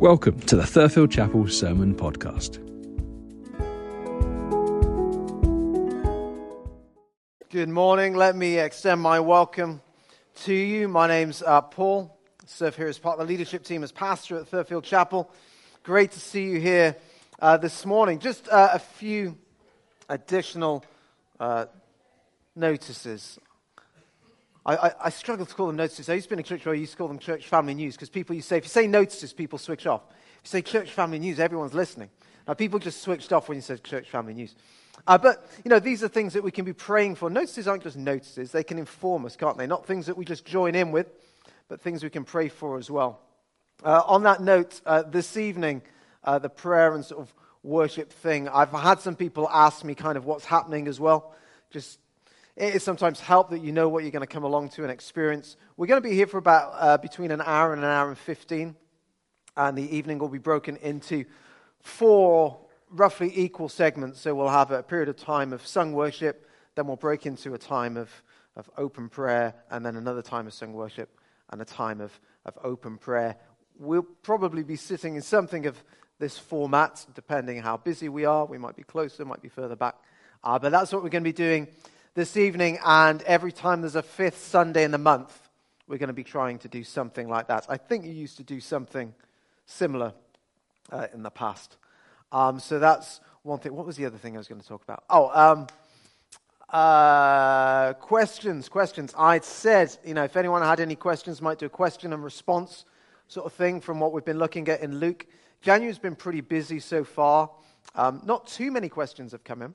Welcome to the Thurfield Chapel Sermon Podcast. Good morning. Let me extend my welcome to you. My name's uh, Paul. I serve here as part of the leadership team as pastor at Thurfield Chapel. Great to see you here uh, this morning. Just uh, a few additional uh, notices. I, I, I, struggle to call them notices. I used to be in a church where I used to call them church family news because people used to say, if you say notices, people switch off. If you say church family news, everyone's listening. Now, people just switched off when you said church family news. Uh, but, you know, these are things that we can be praying for. Notices aren't just notices, they can inform us, can't they? Not things that we just join in with, but things we can pray for as well. Uh, on that note, uh, this evening, uh, the prayer and sort of worship thing, I've had some people ask me kind of what's happening as well. Just it is sometimes help that you know what you're going to come along to and experience. We're going to be here for about uh, between an hour and an hour and 15, and the evening will be broken into four roughly equal segments. So we'll have a period of time of sung worship, then we'll break into a time of, of open prayer, and then another time of sung worship, and a time of, of open prayer. We'll probably be sitting in something of this format, depending how busy we are. We might be closer, might be further back. Uh, but that's what we're going to be doing this evening, and every time there's a fifth Sunday in the month, we're going to be trying to do something like that. I think you used to do something similar uh, in the past. Um, so that's one thing. What was the other thing I was going to talk about? Oh, um, uh, questions, questions. I'd said, you know, if anyone had any questions, might do a question and response sort of thing from what we've been looking at in Luke. January's been pretty busy so far. Um, not too many questions have come in.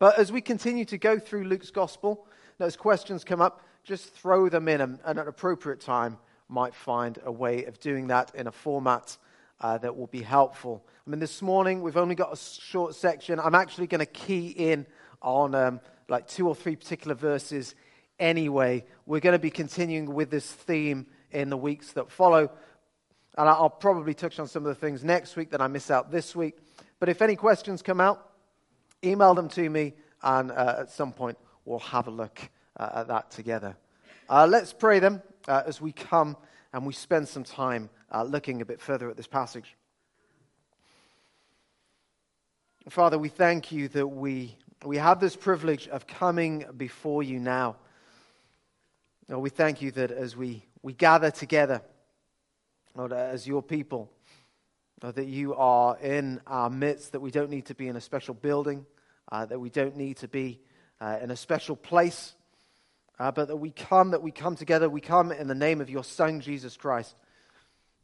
But as we continue to go through Luke's gospel, those questions come up, just throw them in, and at an appropriate time, might find a way of doing that in a format uh, that will be helpful. I mean, this morning we've only got a short section. I'm actually going to key in on um, like two or three particular verses anyway. We're going to be continuing with this theme in the weeks that follow. And I'll probably touch on some of the things next week that I miss out this week. But if any questions come out, email them to me, and uh, at some point we'll have a look uh, at that together. Uh, let's pray them uh, as we come and we spend some time uh, looking a bit further at this passage. Father, we thank you that we, we have this privilege of coming before you now. Lord, we thank you that as we, we gather together, Lord, as your people, that you are in our midst, that we don't need to be in a special building, uh, that we don't need to be uh, in a special place, uh, but that we come, that we come together, we come in the name of your Son, Jesus Christ.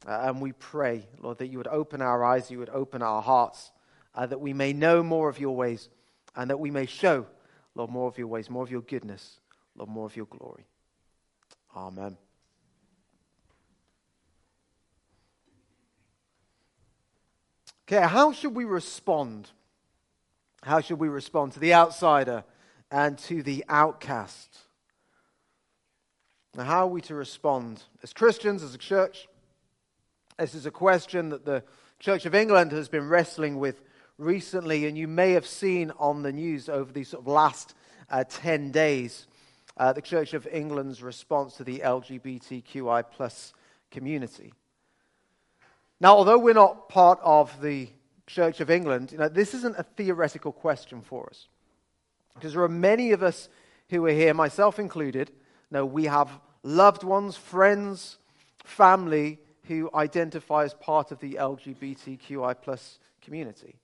Uh, and we pray, Lord, that you would open our eyes, you would open our hearts, uh, that we may know more of your ways, and that we may show, Lord, more of your ways, more of your goodness, Lord, more of your glory. Amen. Okay, how should we respond? How should we respond to the outsider and to the outcast? Now, how are we to respond as Christians, as a church? This is a question that the Church of England has been wrestling with recently, and you may have seen on the news over these sort of last uh, 10 days uh, the Church of England's response to the LGBTQI plus community. Now, although we're not part of the Church of England, you know, this isn't a theoretical question for us. Because there are many of us who are here, myself included, know we have loved ones, friends, family who identify as part of the LGBTQI plus community.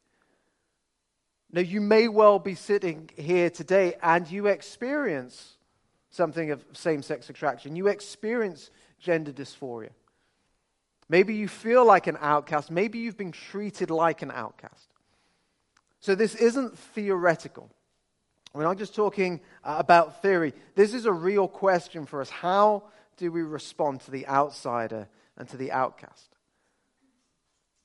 Now, you may well be sitting here today and you experience something of same sex attraction. You experience gender dysphoria. Maybe you feel like an outcast. Maybe you've been treated like an outcast. So this isn't theoretical. We're not just talking uh, about theory. This is a real question for us. How do we respond to the outsider and to the outcast?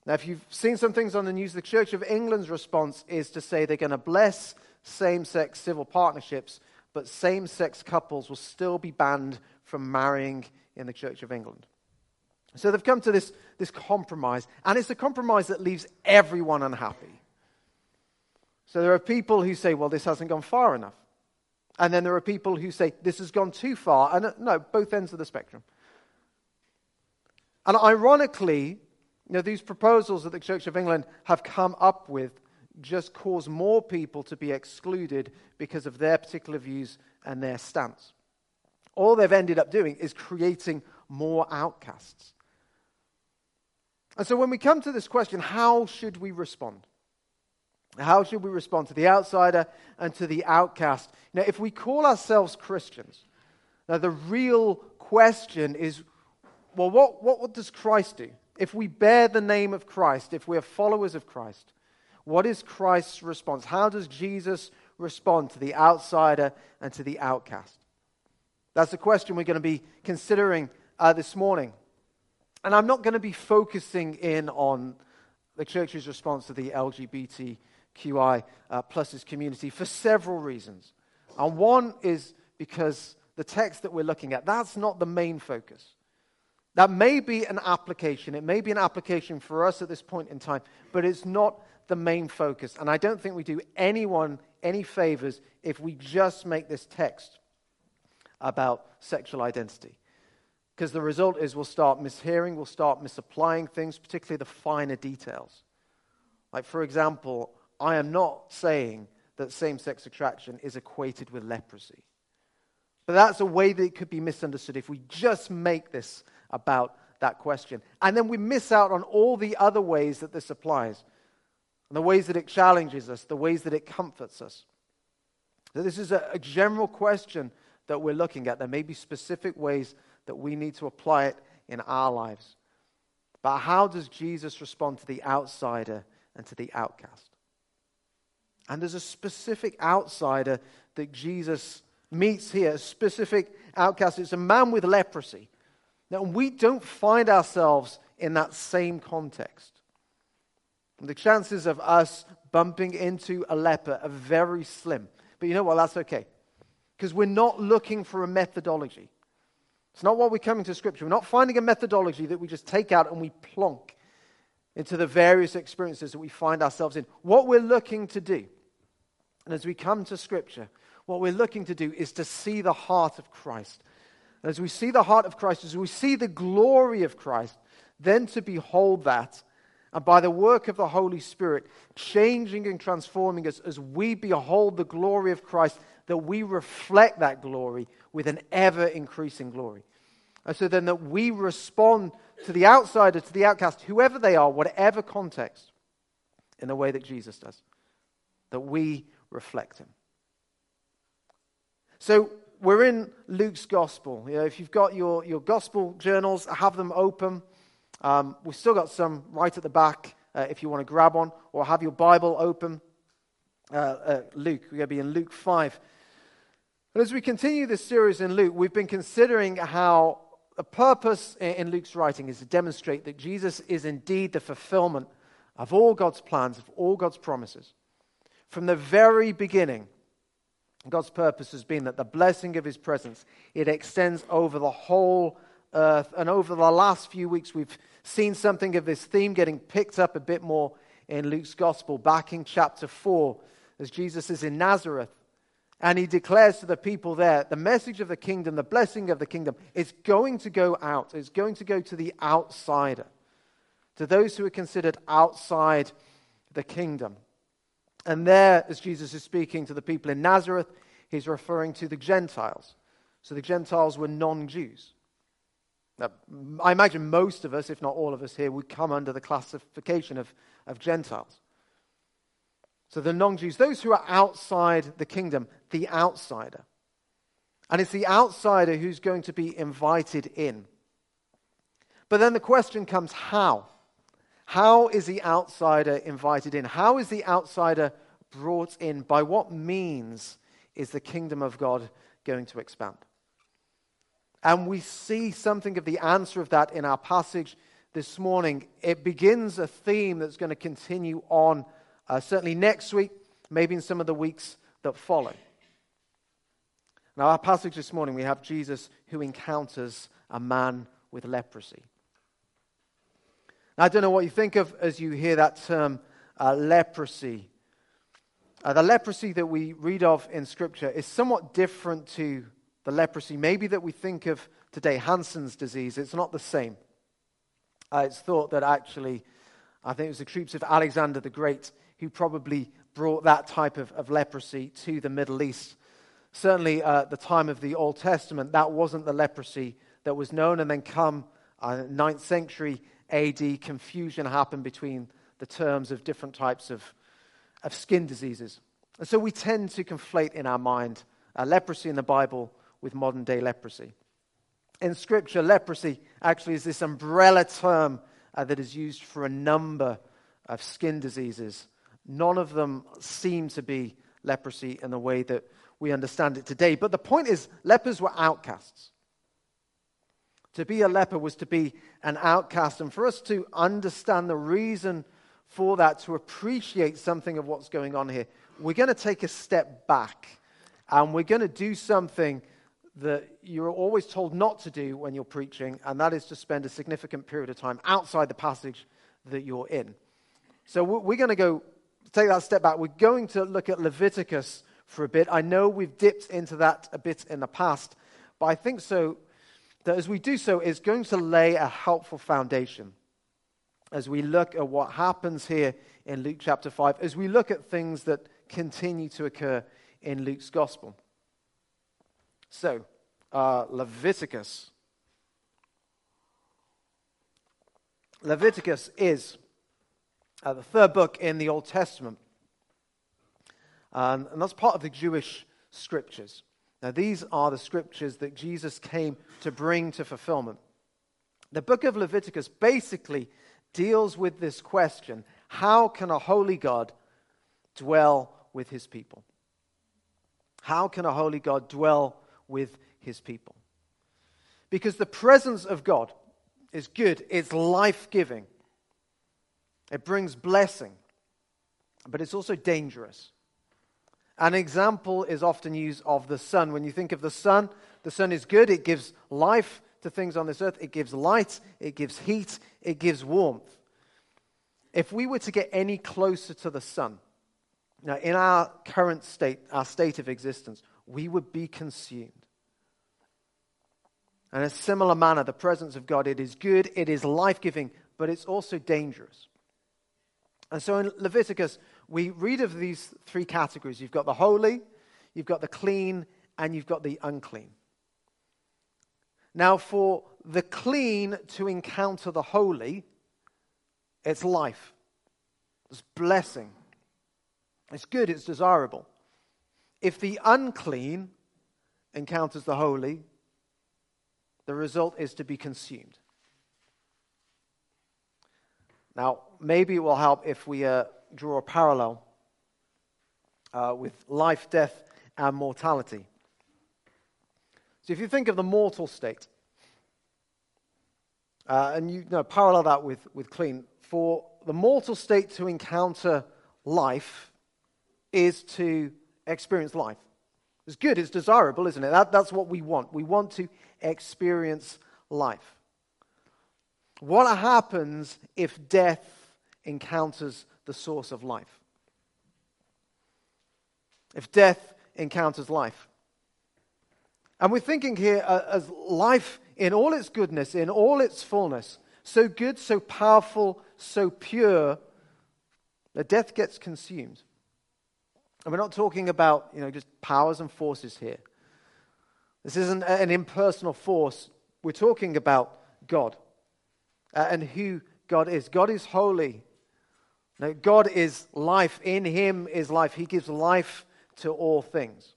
Now, if you've seen some things on the news, the Church of England's response is to say they're going to bless same sex civil partnerships, but same sex couples will still be banned from marrying in the Church of England. So they've come to this, this compromise, and it's a compromise that leaves everyone unhappy. So there are people who say, well, this hasn't gone far enough. And then there are people who say, this has gone too far. And uh, no, both ends of the spectrum. And ironically, You know, these proposals that the Church of England have come up with just cause more people to be excluded because of their particular views and their stance. All they've ended up doing is creating more outcasts. And so when we come to this question, how should we respond? How should we respond to the outsider and to the outcast? Now, if we call ourselves Christians, now the real question is well, what, what, does Christ do? If we bear the name of Christ, if we are followers of Christ, what is Christ's response? How does Jesus respond to the outsider and to the outcast? That's the question we're going to be considering uh, this morning. And I'm not going to be focusing in on the church's response to the LGBTQI uh, pluses community for several reasons. And one is because the text that we're looking at, that's not the main focus. That may be an application. It may be an application for us at this point in time, but it's not the main focus. And I don't think we do anyone any favors if we just make this text about sexual identity. Because the result is we'll start mishearing, we'll start misapplying things, particularly the finer details. Like, for example, I am not saying that same sex attraction is equated with leprosy. But that's a way that it could be misunderstood if we just make this about that question. And then we miss out on all the other ways that this applies, and the ways that it challenges us, the ways that it comforts us. So, this is a, a general question that we're looking at. There may be specific ways that we need to apply it in our lives. But how does Jesus respond to the outsider and to the outcast? And there's a specific outsider that Jesus meets here, a specific outcast. It's a man with leprosy. Now, we don't find ourselves in that same context. The chances of us bumping into a leper are very slim. But you know what? That's okay. Because we're not looking for a methodology. It's not what we're coming to Scripture. We're not finding a methodology that we just take out and we plonk into the various experiences that we find ourselves in. What we're looking to do, and as we come to Scripture, what we're looking to do is to see the heart of Christ. And as we see the heart of Christ, as we see the glory of Christ, then to behold that, and by the work of the Holy Spirit, changing and transforming us as we behold the glory of Christ, that we reflect that glory with an ever increasing glory. And so then that we respond to the outsider, to the outcast, whoever they are, whatever context, in the way that Jesus does. That we reflect him. So we're in Luke's gospel. You know, if you've got your, your gospel journals, have them open. Um, we've still got some right at the back uh, if you want to grab one, or have your Bible open. Uh, uh, Luke, we're going to be in Luke 5. And as we continue this series in Luke, we've been considering how the purpose in Luke's writing is to demonstrate that Jesus is indeed the fulfillment of all God's plans, of all God's promises. From the very beginning, God's purpose has been that the blessing of his presence, it extends over the whole earth. And over the last few weeks, we've seen something of this theme getting picked up a bit more in Luke's gospel. Back in chapter 4, as Jesus is in Nazareth, and he declares to the people there the message of the kingdom, the blessing of the kingdom, is going to go out. It's going to go to the outsider, to those who are considered outside the kingdom. And there, as Jesus is speaking to the people in Nazareth, he's referring to the Gentiles. So the Gentiles were non Jews. Now, I imagine most of us, if not all of us here, would come under the classification of, of Gentiles. So the non Jews, those who are outside the kingdom, the outsider. And it's the outsider who's going to be invited in. But then the question comes how? How is the outsider invited in? How is the outsider brought in? By what means is the kingdom of God going to expand? And we see something of the answer of that in our passage this morning. It begins a theme that's going to continue on uh, certainly next week, maybe in some of the weeks that follow. Now, our passage this morning, we have Jesus who encounters a man with leprosy. Now, I don't know what you think of as you hear that term uh, leprosy. Uh, the leprosy that we read of in Scripture is somewhat different to the leprosy, maybe that we think of today, Hansen's disease. It's not the same. Uh, it's thought that actually, I think it was the troops of Alexander the Great who probably brought that type of, of leprosy to the Middle East. Certainly, uh, at the time of the Old Testament, that wasn't the leprosy that was known. And then, come uh, 9th century AD, confusion happened between the terms of different types of, of skin diseases. And so we tend to conflate in our mind uh, leprosy in the Bible with modern day leprosy. In Scripture, leprosy actually is this umbrella term uh, that is used for a number of skin diseases. None of them seem to be leprosy in the way that we understand it today. But the point is, lepers were outcasts. To be a leper was to be an outcast. And for us to understand the reason for that, to appreciate something of what's going on here, we're going to take a step back and we're going to do something that you're always told not to do when you're preaching, and that is to spend a significant period of time outside the passage that you're in. So we're going to go take that step back. We're going to look at Leviticus for a bit. I know we've dipped into that a bit in the past, but I think so that as we do so, is going to lay a helpful foundation as we look at what happens here in Luke chapter 5, as we look at things that continue to occur in Luke's gospel. So, uh, Leviticus. Leviticus is uh, the third book in the Old Testament. Um, and that's part of the Jewish scriptures. Now, these are the scriptures that Jesus came to bring to fulfillment. The book of Leviticus basically deals with this question how can a holy God dwell with his people? How can a holy God dwell with his people? Because the presence of God is good, it's life giving, it brings blessing, but it's also dangerous. An example is often used of the sun. When you think of the sun, the sun is good, it gives life to things on this earth, it gives light, it gives heat, it gives warmth. If we were to get any closer to the sun, now in our current state, our state of existence, we would be consumed. In a similar manner, the presence of God, it is good, it is life giving, but it's also dangerous. And so in Leviticus, we read of these three categories you've got the holy, you've got the clean, and you've got the unclean. Now, for the clean to encounter the holy, it's life, it's blessing, it's good, it's desirable. If the unclean encounters the holy, the result is to be consumed. Now, maybe it will help if we uh, draw a parallel uh, with life, death, and mortality. So if you think of the mortal state, uh, and you, know, parallel that with, with clean, for the mortal state to encounter life is to experience life. It's good, it's desirable, isn't it? That, that's what we want. We want to experience life. What happens if death encounters the source of life. If death encounters life. And we're thinking here uh, as life in all its goodness, in all its fullness, so good, so powerful, so pure, that death gets consumed. And we're not talking about, you know, just powers and forces here. This isn't an impersonal force. We're talking about God uh, and who God is. God is holy. Now, God is life. In Him is life. He gives life to all things.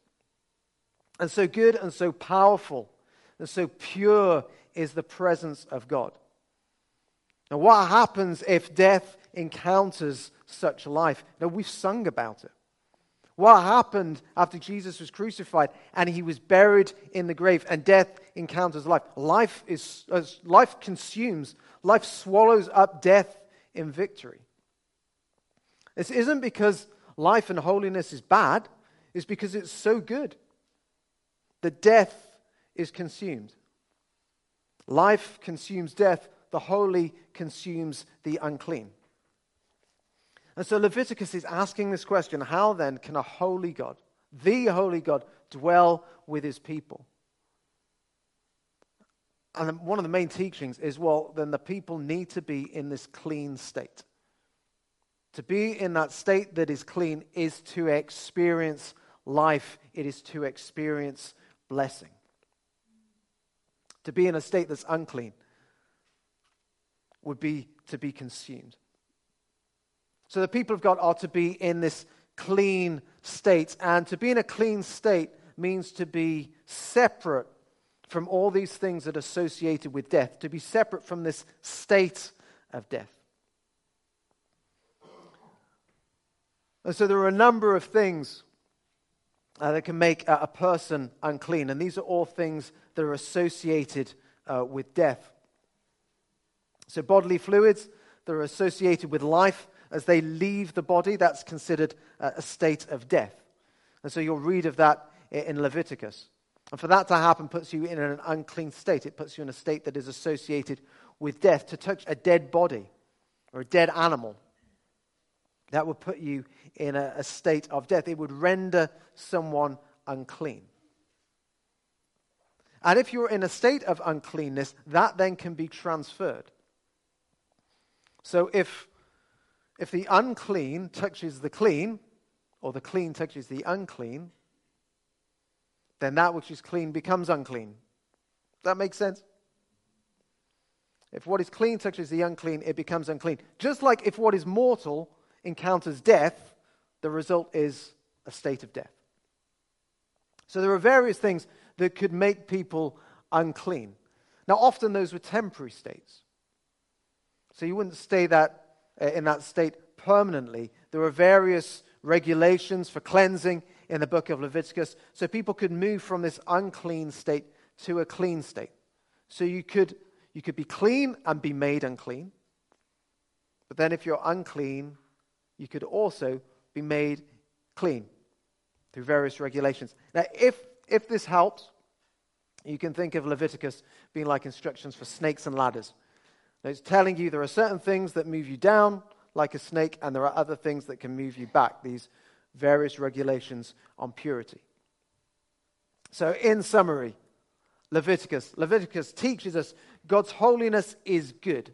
And so good and so powerful and so pure is the presence of God. Now, what happens if death encounters such life? Now, we've sung about it. What happened after Jesus was crucified and he was buried in the grave and death encounters life? Life, is, uh, life consumes, life swallows up death in victory. This isn't because life and holiness is bad, it's because it's so good that death is consumed. Life consumes death, the holy consumes the unclean. And so Leviticus is asking this question how then can a holy God, the holy God, dwell with his people? and one of the main teachings is well, then the people need to be in this clean state. To be in that state that is clean is to experience life, it is to experience blessing. To be in a state that's unclean would be to be consumed. So the people of God are to be in this clean state. And to be in a clean state means to be separate from all these things that are associated with death, to be separate from this state of death. And so there are a number of things uh, that can make a, a, person unclean, and these are all things that are associated uh, with death. So, bodily fluids that are associated with life as they leave the body, that's considered uh, a state of death. And so you'll read of that in Leviticus. And for that to happen puts you in an unclean state. It puts you in a state that is associated with death. To touch a dead body or a dead animal, that would put you in a, a state of death. It would render someone unclean. And if you're in a state of uncleanness, that then can be transferred. So if if the unclean touches the clean, or the clean touches the unclean, then that which is clean becomes unclean. That makes sense? If what is clean touches the unclean, it becomes unclean. Just like if what is mortal encounters death, the result is a state of death. So there are various things that could make people unclean. Now, often those were temporary states. So you wouldn't stay that uh, in that state permanently. There were various regulations for cleansing in the book of Leviticus, so people could move from this unclean state to a clean state. So you could, you could be clean and be made unclean. But then if you're unclean, you could also be made clean through various regulations. Now, if, if this helps, you can think of Leviticus being like instructions for snakes and ladders. It's telling you there are certain things that move you down like a snake, and there are other things that can move you back, these various regulations on purity. So, in summary, Leviticus. Leviticus teaches us God's holiness is good.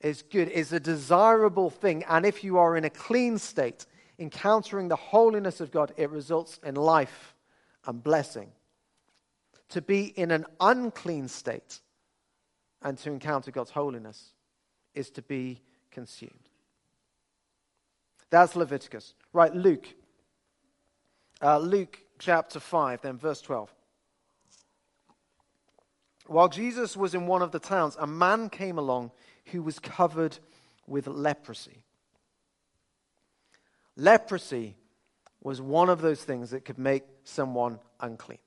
Is good, is a desirable thing. And if you are in a clean state, encountering the holiness of God, it results in life and blessing. To be in an unclean state and to encounter God's holiness is to be consumed. That's Leviticus. Right, Luke. Uh, Luke chapter 5, then verse 12. While Jesus was in one of the towns, a man came along who was covered with leprosy. Leprosy was one of those things that could make someone unclean.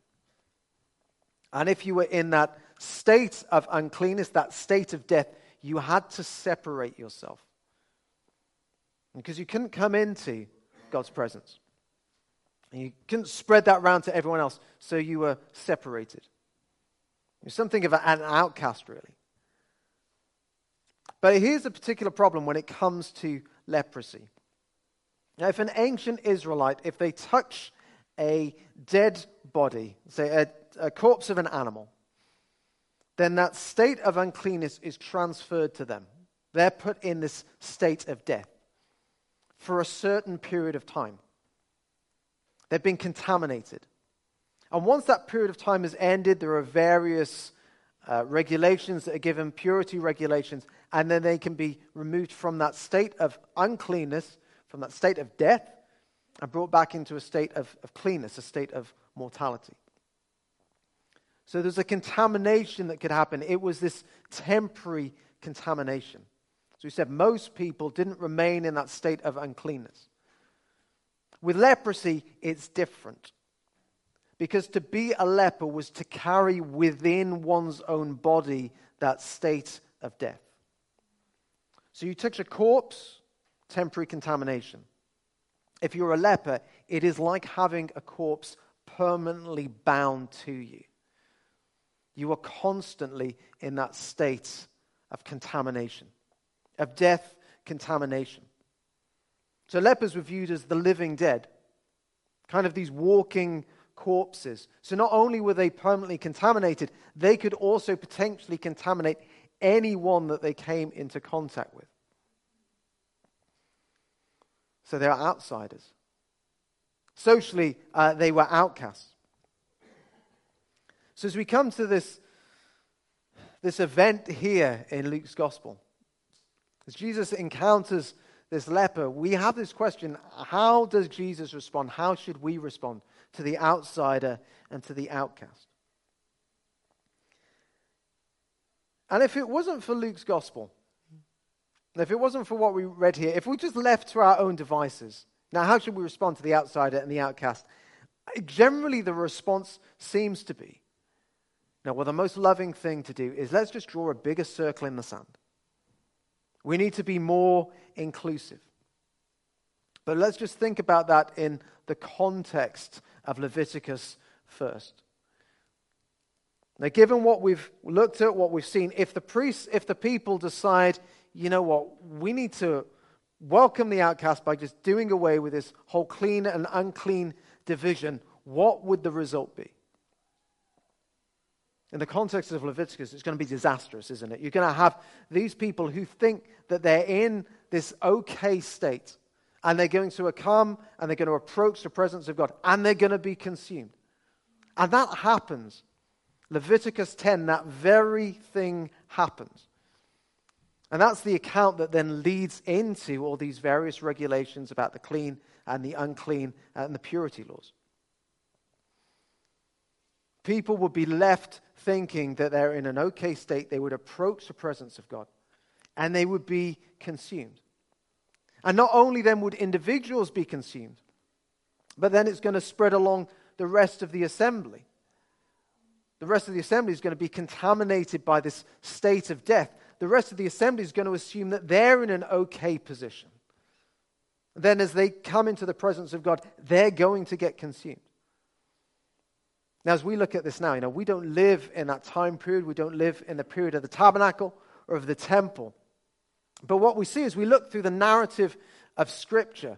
And if you were in that state of uncleanness, that state of death, you had to separate yourself. Because you couldn't come into God's presence. And you couldn't spread that around to everyone else, so you were separated. You're something of an outcast, really. But here's a particular problem when it comes to leprosy. Now, if an ancient Israelite, if they touch a dead body, say a, a corpse of an animal, then that state of uncleanness is transferred to them. They're put in this state of death for a certain period of time. They've been contaminated. And once that period of time is ended, there are various uh, regulations that are given, purity regulations, and then they can be removed from that state of uncleanness, from that state of death, and brought back into a state of, of cleanness, a state of mortality. So there's a contamination that could happen. It was this temporary contamination. So we said most people didn't remain in that state of uncleanness. With leprosy, it's different. Because to be a leper was to carry within one's own body that state of death. So you touch a corpse, temporary contamination. If you're a leper, it is like having a corpse permanently bound to you. You are constantly in that state of contamination, of death contamination. So lepers were viewed as the living dead, kind of these walking corpses. So not only were they permanently contaminated, they could also potentially contaminate anyone that they came into contact with. So they are outsiders. Socially, uh, they were outcasts. So as we come to this, this event here in Luke's gospel, as Jesus encounters this leper, we have this question how does Jesus respond? How should we respond to the outsider and to the outcast? And if it wasn't for Luke's gospel, if it wasn't for what we read here, if we just left to our own devices, now how should we respond to the outsider and the outcast? Generally, the response seems to be now, well, the most loving thing to do is let's just draw a bigger circle in the sand. We need to be more inclusive. But let's just think about that in the context of Leviticus first. Now, given what we've looked at, what we've seen, if the priests, if the people decide, you know what, we need to welcome the outcast by just doing away with this whole clean and unclean division, what would the result be? In the context of Leviticus, it's going to be disastrous, isn't it? You're going to have these people who think that they're in this okay state, and they're going to come and they're going to approach the presence of God, and they're going to be consumed. And that happens. Leviticus 10, that very thing happens. And that's the account that then leads into all these various regulations about the clean and the unclean and the purity laws. People would be left thinking that they're in an okay state, they would approach the presence of God and they would be consumed. And not only then would individuals be consumed, but then it's going to spread along the rest of the assembly. The rest of the assembly is going to be contaminated by this state of death. The rest of the assembly is going to assume that they're in an okay position. Then, as they come into the presence of God, they're going to get consumed. Now, as we look at this now, you know, we don't live in that time period. We don't live in the period of the tabernacle or of the temple. But what we see as we look through the narrative of Scripture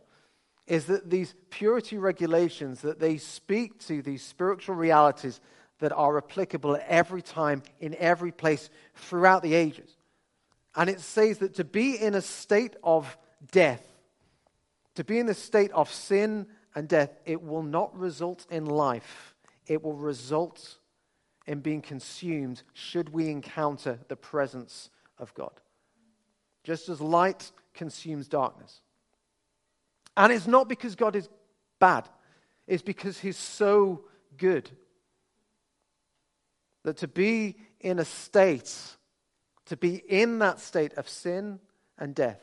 is that these purity regulations, that they speak to these spiritual realities that are applicable at every time, in every place, throughout the ages. And it says that to be in a state of death, to be in a state of sin and death, it will not result in life it will result in being consumed should we encounter the presence of God. Just as light consumes darkness. And it's not because God is bad, it's because He's so good. That to be in a state, to be in that state of sin and death,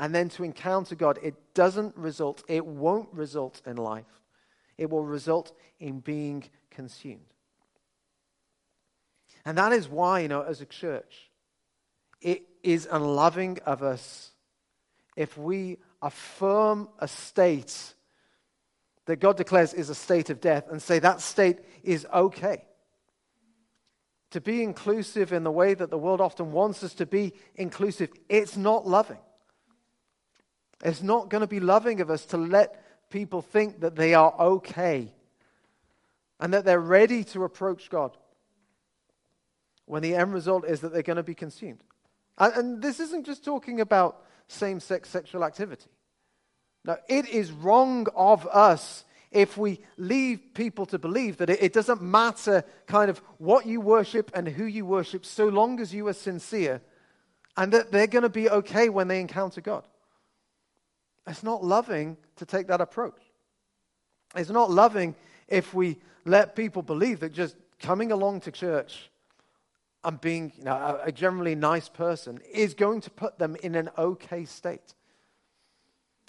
and then to encounter God, it doesn't result, it won't result in life. It will result in being consumed. And that is why, you know, as a church, it is unloving of us if we affirm a state that God declares is a state of death and say that state is okay. To be inclusive in the way that the world often wants us to be inclusive, it's not loving. It's not going to be loving of us to let people think that they are okay and that they're ready to approach God when the end result is that they're going to be consumed. And, and this isn't just talking about same sex sexual activity. Now, it is wrong of us if we leave people to believe that it, it, doesn't matter kind of what you worship and who you worship so long as you are sincere and that they're going to be okay when they encounter God. It's not loving to take that approach. It's not loving if we let people believe that just coming along to church and being you know, a, generally nice person is going to put them in an okay state.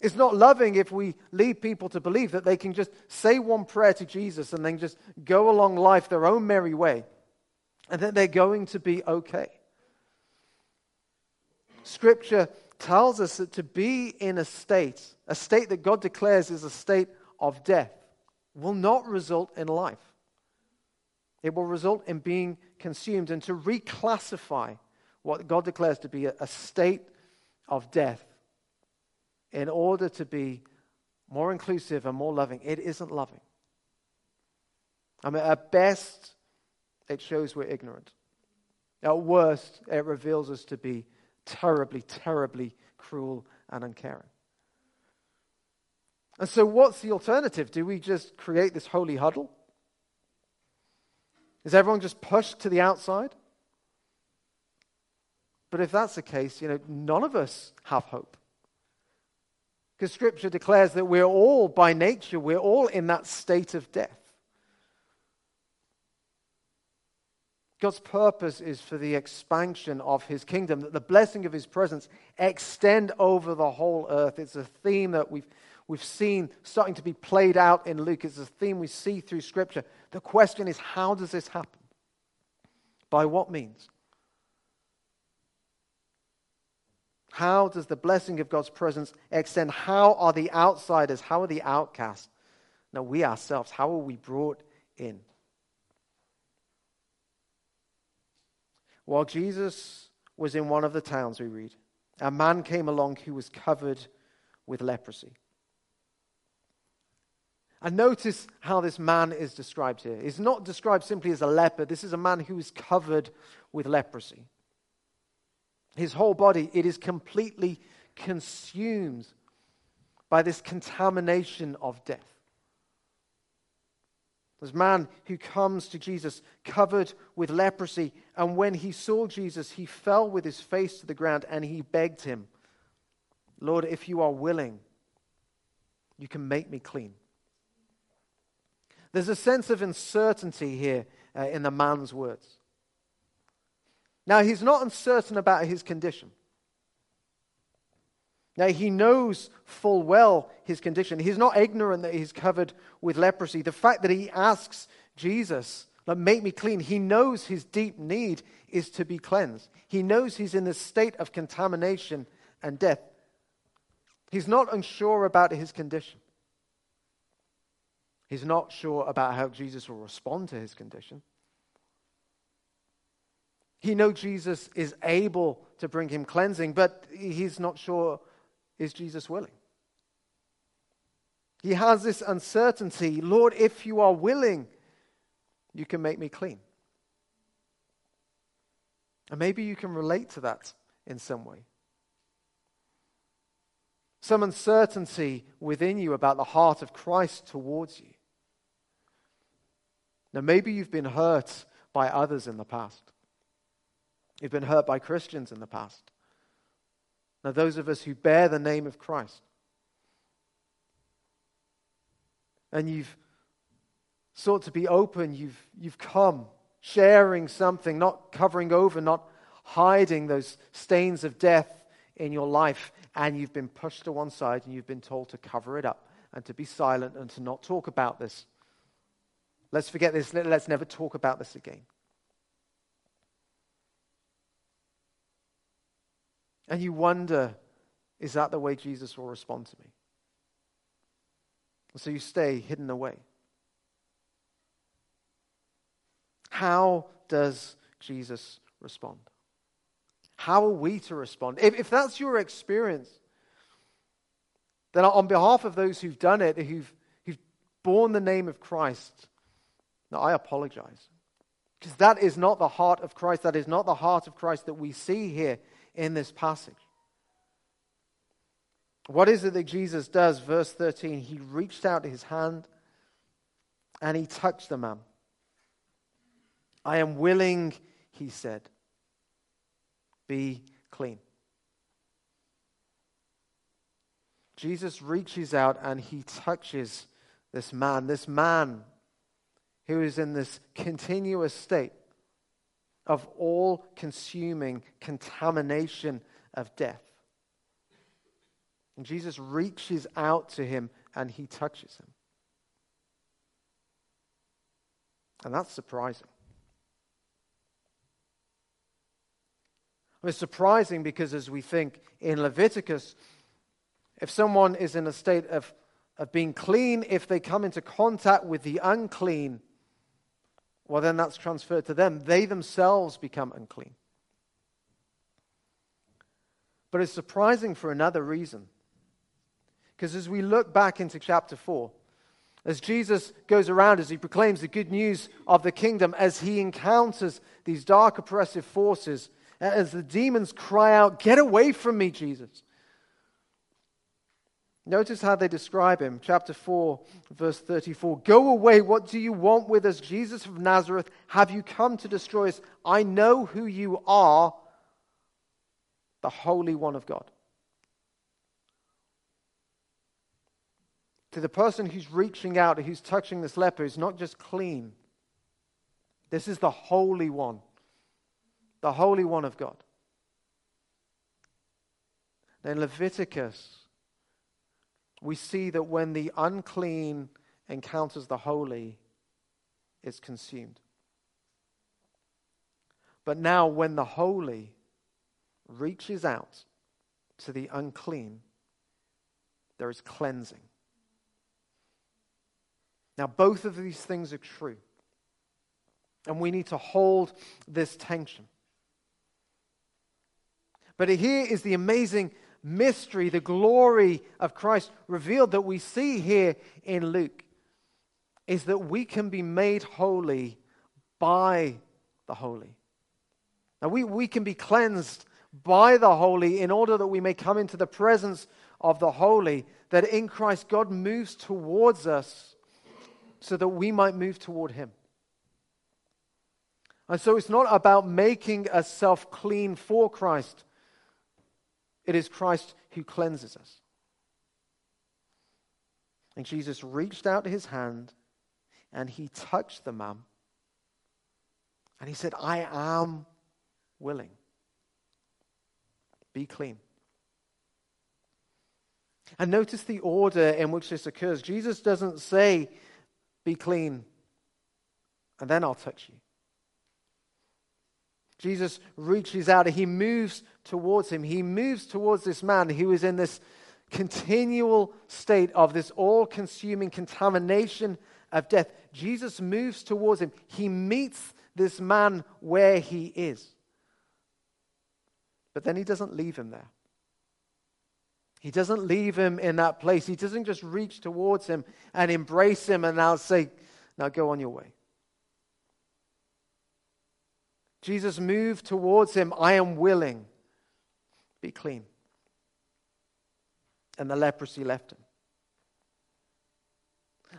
It's not loving if we lead people to believe that they can just say one prayer to Jesus and then just go along life their own merry way and that they're going to be okay. Scripture tells us that to be in a state, a state that God declares is a state of death, will not result in life. It will result in being consumed. And to reclassify what God declares to be a, state of death in order to be more inclusive and more loving, it isn't loving. I mean, at best, it shows we're ignorant. At worst, it reveals us to be terribly, terribly cruel and uncaring. And so, what's the alternative? Do we just create this holy huddle? Is everyone just pushed to the outside? But if that's the case, you know, none of us have hope. Because Scripture declares that we're all, by nature, we're all in that state of death. God's purpose is for the expansion of his kingdom, that the blessing of his presence extend over the whole earth. It's a theme that we've, we've seen starting to be played out in Luke. It's a theme we see through Scripture. The question is, how does this happen? By what means? How does the blessing of God's presence extend? How are the outsiders? How are the outcasts? Now, we ourselves, how are we brought in? While Jesus was in one of the towns, we read, a man came along who was covered with leprosy. And notice how this man is described here. He's not described simply as a leper. This is a man who is covered with leprosy. His whole body, it is completely consumed by this contamination of death. This man who comes to Jesus covered with leprosy, and when he saw Jesus, he fell with his face to the ground and he begged him, Lord, if you are willing, you can make me clean. There's a sense of uncertainty here uh, in the man's words. Now, he's not uncertain about his condition. Now, he knows full well his condition. He's not ignorant that he's covered with leprosy. The fact that he asks Jesus, make me clean, he knows his deep need is to be cleansed. He knows he's in this state of contamination and death. He's not unsure about his condition. He's not sure about how Jesus will respond to his condition. He knows Jesus is able to bring him cleansing, but he's not sure is Jesus willing? He has this uncertainty Lord, if you are willing, you can make me clean. And maybe you can relate to that in some way. Some uncertainty within you about the heart of Christ towards you. Now, maybe you've been hurt by others in the past. You've been hurt by Christians in the past. Now, those of us who bear the name of Christ, and you've sought to be open, you've, you've come sharing something, not covering over, not hiding those stains of death in your life, and you've been pushed to one side and you've been told to cover it up and to be silent and to not talk about this. Let's forget this. Let's never talk about this again. And you wonder, is that the way Jesus will respond to me? so you stay hidden away. How does Jesus respond? How are we to respond? If, if that's your experience, then on behalf of those who've done it, who've, who've borne the name of Christ, now I apologize. Because that is not the heart of Christ. That is not the heart of Christ that we see here in this passage. What is it that Jesus does? Verse 13 He reached out his hand and he touched the man. I am willing, he said. Be clean. Jesus reaches out and he touches this man, this man who is in this continuous state of all consuming contamination of death. And Jesus reaches out to him and he touches him. And that's surprising. It's surprising because as we think in Leviticus, if someone is in a state of, of being clean, if they come into contact with the unclean, well, then that's transferred to them. They themselves become unclean. But it's surprising for another reason. Because as we look back into chapter 4, As Jesus goes around, as he proclaims the good news of the kingdom, as he encounters these dark oppressive forces, as the demons cry out, Get away from me, Jesus. Notice how they describe him. Chapter 4, verse 34. Go away. What do you want with us? Jesus of Nazareth, have you come to destroy us? I know who you are, the Holy One of God. To the person who's reaching out, who's touching this leper, is not just clean. This is the Holy One, the Holy One of God. Then Leviticus we see that when the unclean encounters the holy, it's consumed. But now, when the holy reaches out to the unclean, there is cleansing. Now, both of these things are true. And we need to hold this tension. But here is the amazing mystery, the glory of Christ revealed that we see here in Luke is that we can be made holy by the holy. Now, we, we can be cleansed by the holy in order that we may come into the presence of the holy, that in Christ God moves towards us so that we might move toward him. And so it's not about making us self clean for Christ, it is Christ who cleanses us. And Jesus reached out his hand and he touched the man. And he said, I am willing. Be clean. And notice the order in which this occurs. Jesus doesn't say, Be clean, and then I'll touch you. Jesus reaches out and he moves towards him. He moves towards this man who is in this continual state of this all consuming contamination of death. Jesus moves towards him. He meets this man where he is. But then he doesn't leave him there. He doesn't leave him in that place. He doesn't just reach towards him and embrace him and now say, Now go on your way. Jesus moved towards him, I am willing. Be clean. And the leprosy left him.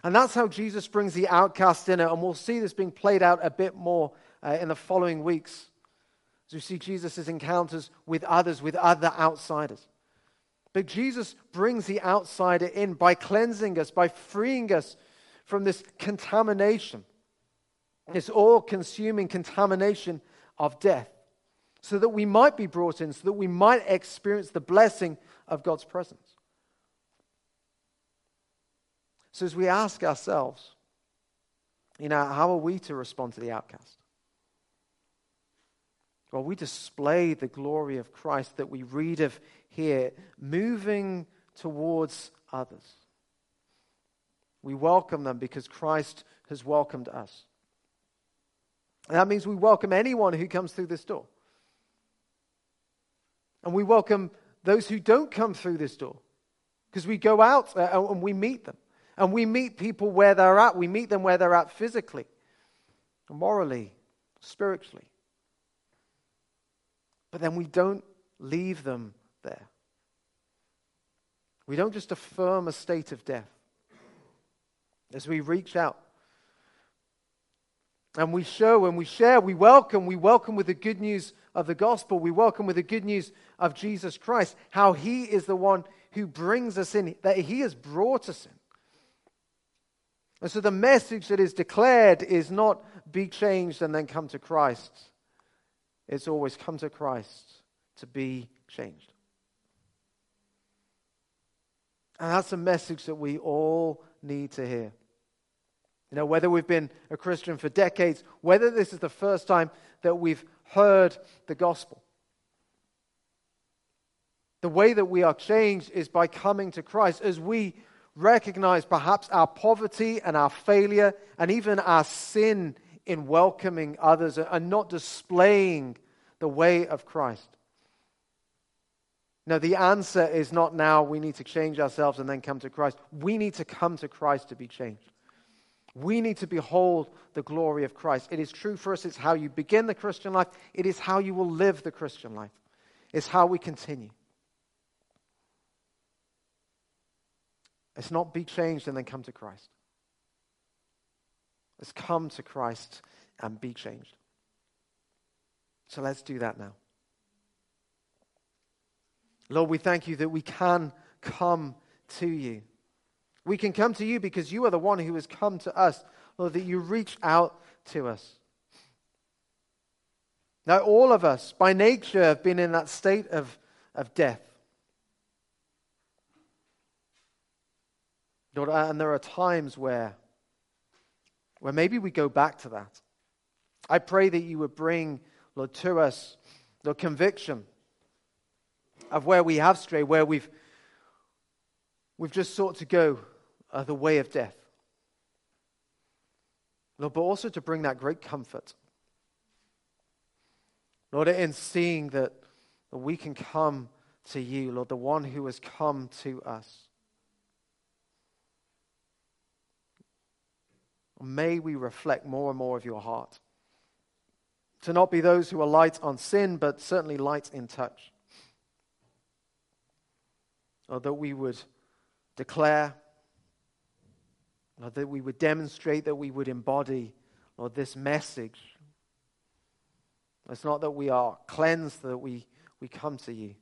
And that's how Jesus brings the outcast in it. And we'll see this being played out a bit more uh, in the following weeks as we see Jesus' encounters with others, with other outsiders. But Jesus brings the outsider in by cleansing us, by freeing us from this contamination, this all consuming contamination of death, so that we might be brought in, so that we might experience the blessing of God's presence. So, as we ask ourselves, you know, how are we to respond to the outcast? Well, we display the glory of Christ that we read of here, moving towards others. We welcome them because Christ has welcomed us. And that means we welcome anyone who comes through this door. And we welcome those who don't come through this door because we go out uh, and we meet them. And we meet people where they're at. We meet them where they're at physically, morally, spiritually. But then we don't leave them there. We don't just affirm a state of death. As we reach out and we show and we share, we welcome, we welcome with the good news of the gospel, we welcome with the good news of Jesus Christ, how he is the one who brings us in, that he has brought us in. And so the message that is declared is not be changed and then come to Christ. It's always come to Christ to be changed. And that's a message that we all need to hear. You know, whether we've been a Christian for decades, whether this is the first time that we've heard the gospel. The way that we are changed is by coming to Christ as we recognize perhaps our poverty and our failure and even our sin in welcoming others and not displaying the way of Christ. No, the answer is not now we need to change ourselves and then come to Christ. We need to come to Christ to be changed. We need to behold the glory of Christ. It is true for us. It's how you begin the Christian life, it is how you will live the Christian life, it's how we continue. It's not be changed and then come to Christ. It's come to Christ and be changed. So let's do that now. Lord, we thank you that we can come to you. We can come to you because you are the one who has come to us. Lord, that you reach out to us. Now, all of us, by nature, have been in that state of, of death. Lord, uh, and there are times where, where maybe we go back to that. I pray that you would bring, Lord, to us the conviction of where we have strayed, where we've, we've just sought to go uh, the way of death. Lord, but also to bring that great comfort. Lord, in seeing that, we can come to you, Lord, the one who has come to us. May we reflect more and more of your heart. To not be those who are light on sin, but certainly light in touch. Or that we would declare Lord, that we would demonstrate, that we would embody, Lord, this message. It's not that we are cleansed, that we, we come to you.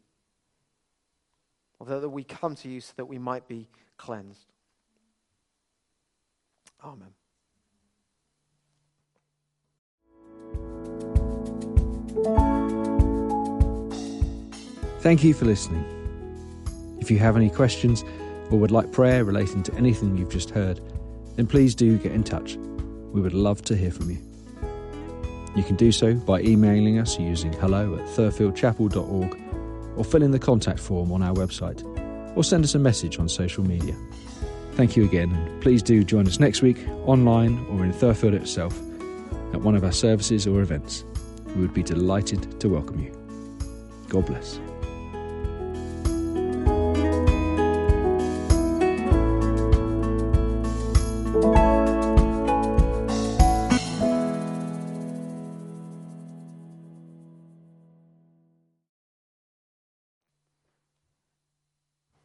Or that we come to you so that we might be cleansed. Amen. Thank you for listening. If you have any questions or would like prayer relating to anything you've just heard, then please do get in touch. We would love to hear from you. You can do so by emailing us using hello at thurfieldchapel.org or fill in the contact form on our website or send us a message on social media. Thank you again, and please do join us next week online or in Thurfield itself at one of our services or events. We would be delighted to welcome you. God bless.